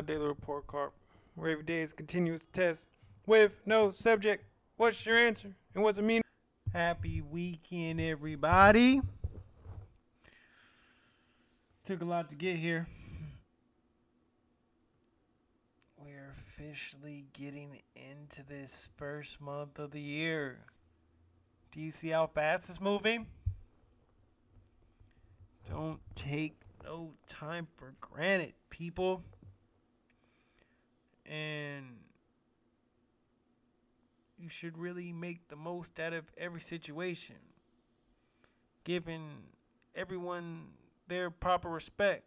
my daily report card, where every day is continuous test with no subject. What's your answer? And what's it mean? Happy weekend, everybody. Took a lot to get here. We're officially getting into this first month of the year. Do you see how fast it's moving? Don't take no time for granted, people. And you should really make the most out of every situation, giving everyone their proper respect.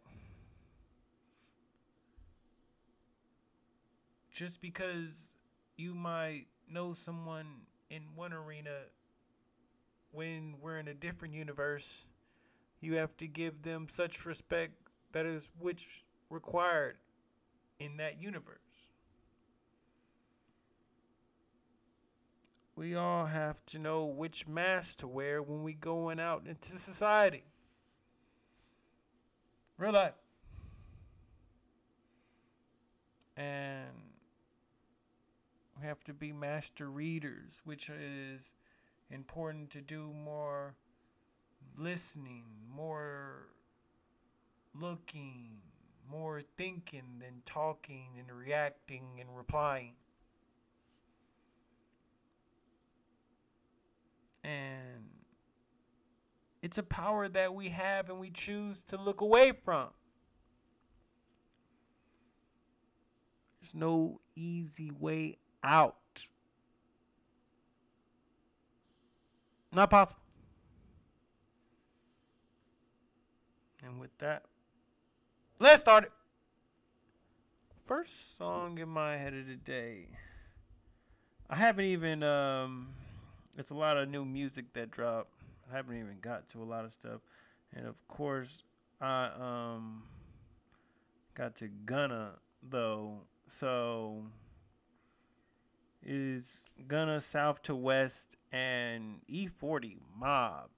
Just because you might know someone in one arena when we're in a different universe, you have to give them such respect that is which required in that universe. We all have to know which mask to wear when we going out into society. Real life. And we have to be master readers, which is important to do more listening, more looking, more thinking than talking and reacting and replying. And it's a power that we have and we choose to look away from. There's no easy way out. Not possible. And with that, let's start it. First song in my head of the day. I haven't even um it's a lot of new music that dropped. I haven't even got to a lot of stuff. And of course, I um got to Gunna though. So is Gunna South to West and E40 Mob.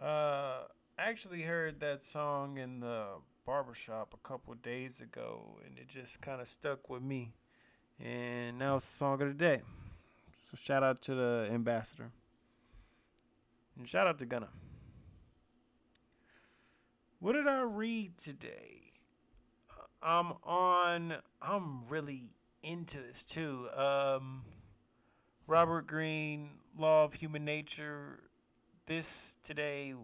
Uh I actually heard that song in the barbershop a couple days ago and it just kind of stuck with me. And now it's the song of the day. So shout out to the ambassador. And shout out to Gunna. What did I read today? I'm on I'm really into this too. Um Robert Greene, Law of Human Nature. This today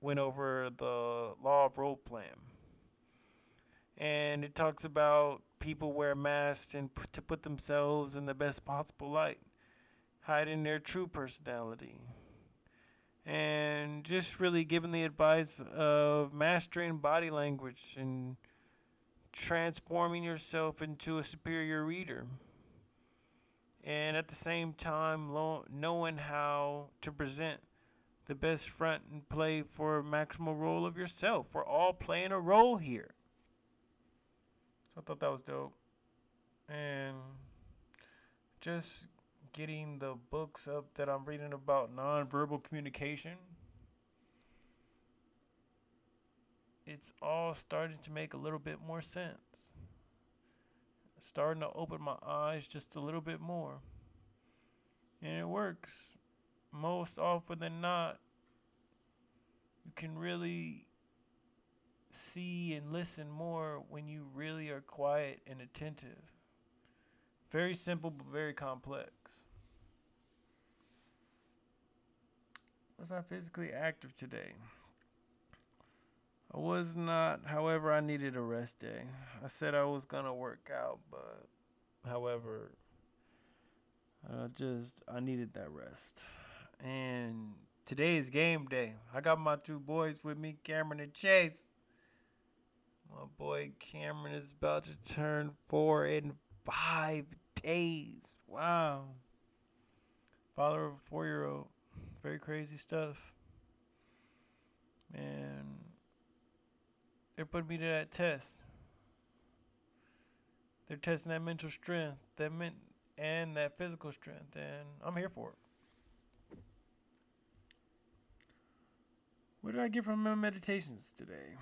went over the law of role playing. And it talks about people wear masks and p- to put themselves in the best possible light hiding their true personality. And just really giving the advice of mastering body language and transforming yourself into a superior reader. And at the same time, lo- knowing how to present the best front and play for a maximal role of yourself. We're all playing a role here. So I thought that was dope. And just getting the books up that I'm reading about nonverbal communication. It's all starting to make a little bit more sense. Starting to open my eyes just a little bit more. And it works. Most often than not, you can really see and listen more when you really are quiet and attentive. Very simple, but very complex. Was I physically active today? I was not. However, I needed a rest day. I said I was going to work out, but however, I just I needed that rest. And today is game day. I got my two boys with me, Cameron and Chase. My boy Cameron is about to turn 4 in 5 days. Wow. Father of a 4-year-old very crazy stuff. And they're putting me to that test. They're testing that mental strength, that meant and that physical strength, and I'm here for it. What did I get from my meditations today?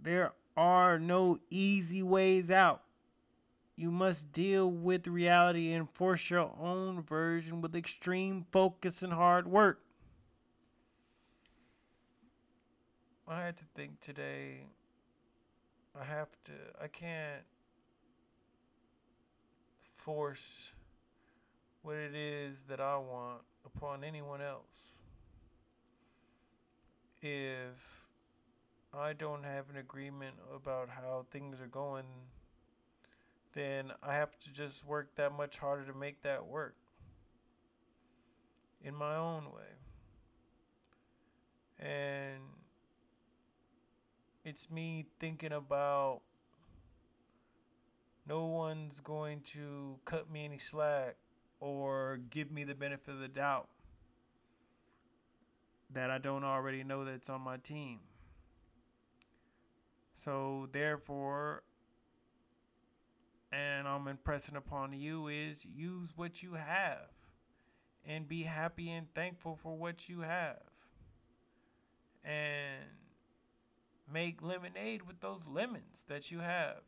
There are no easy ways out. You must deal with reality and force your own version with extreme focus and hard work. I had to think today. I have to, I can't force what it is that I want upon anyone else. If I don't have an agreement about how things are going, then I have to just work that much harder to make that work in my own way. And it's me thinking about no one's going to cut me any slack or give me the benefit of the doubt that I don't already know that's on my team. So, therefore, and I'm impressing upon you is use what you have and be happy and thankful for what you have. And make lemonade with those lemons that you have.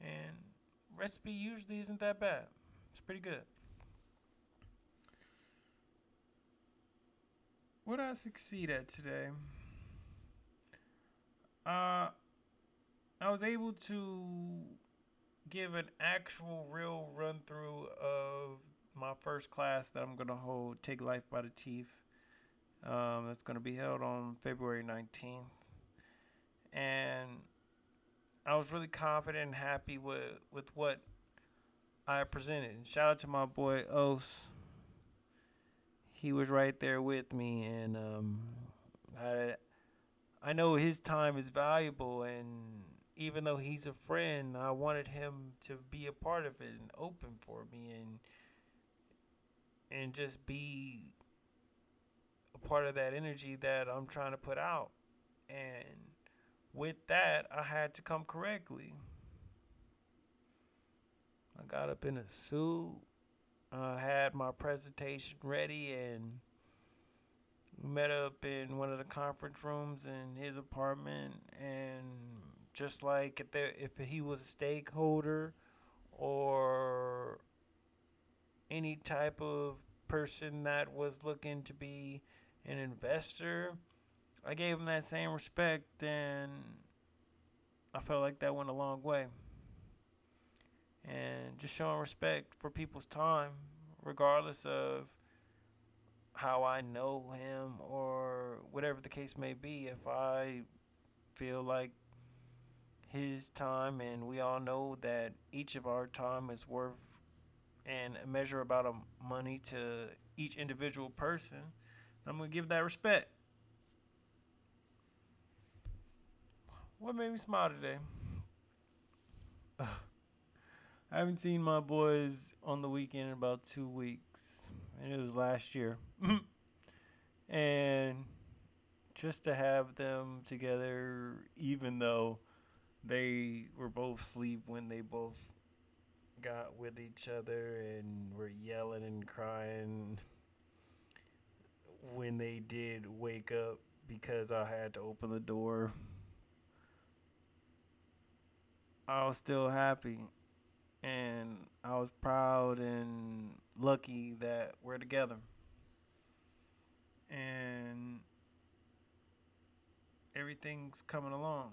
And recipe usually isn't that bad. It's pretty good. What I succeed at today? Uh, I was able to give an actual real run through of my first class that I'm going to hold, Take Life by the Teeth. Um, that's going to be held on February 19th. And I was really confident and happy with, with what I presented. Shout out to my boy Os. He was right there with me, and um, I I know his time is valuable, and even though he's a friend, I wanted him to be a part of it and open for me, and and just be a part of that energy that I'm trying to put out. And with that, I had to come correctly. I got up in a suit. I had my presentation ready and met up in one of the conference rooms in his apartment and just like if, there, if he was a stakeholder or any type of person that was looking to be an investor, I gave him that same respect and I felt like that went a long way and just showing respect for people's time, regardless of how I know him or whatever the case may be. If I feel like his time, and we all know that each of our time is worth and a measure about of money to each individual person, I'm gonna give that respect. What made me smile today? I haven't seen my boys on the weekend in about two weeks, and it was last year. and just to have them together, even though they were both asleep when they both got with each other and were yelling and crying when they did wake up because I had to open the door. I was still happy and I was proud and lucky that we're together. And everything's coming along.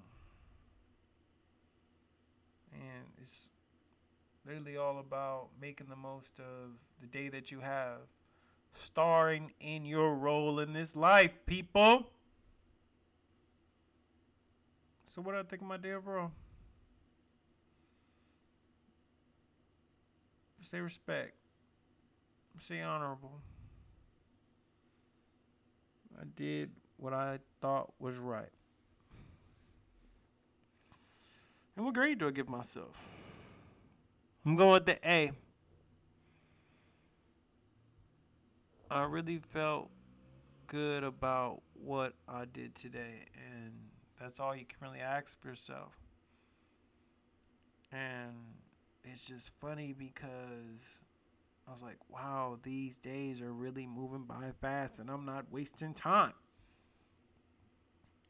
And it's literally all about making the most of the day that you have, starring in your role in this life, people. So, what do I think of my day overall? Say respect. Say honorable. I did what I thought was right. And what grade do I give myself? I'm going with the A. I really felt good about what I did today, and that's all you can really ask for yourself. And it's just funny because I was like, wow, these days are really moving by fast and I'm not wasting time.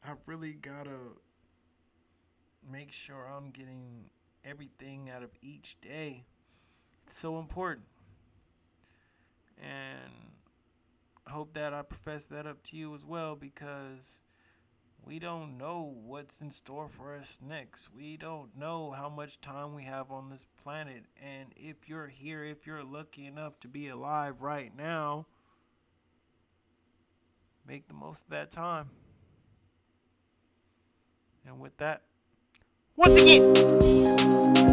I've really got to make sure I'm getting everything out of each day. It's so important. And I hope that I profess that up to you as well because we don't know what's in store for us next. We don't know how much time we have on this planet. And if you're here, if you're lucky enough to be alive right now, make the most of that time. And with that, once again,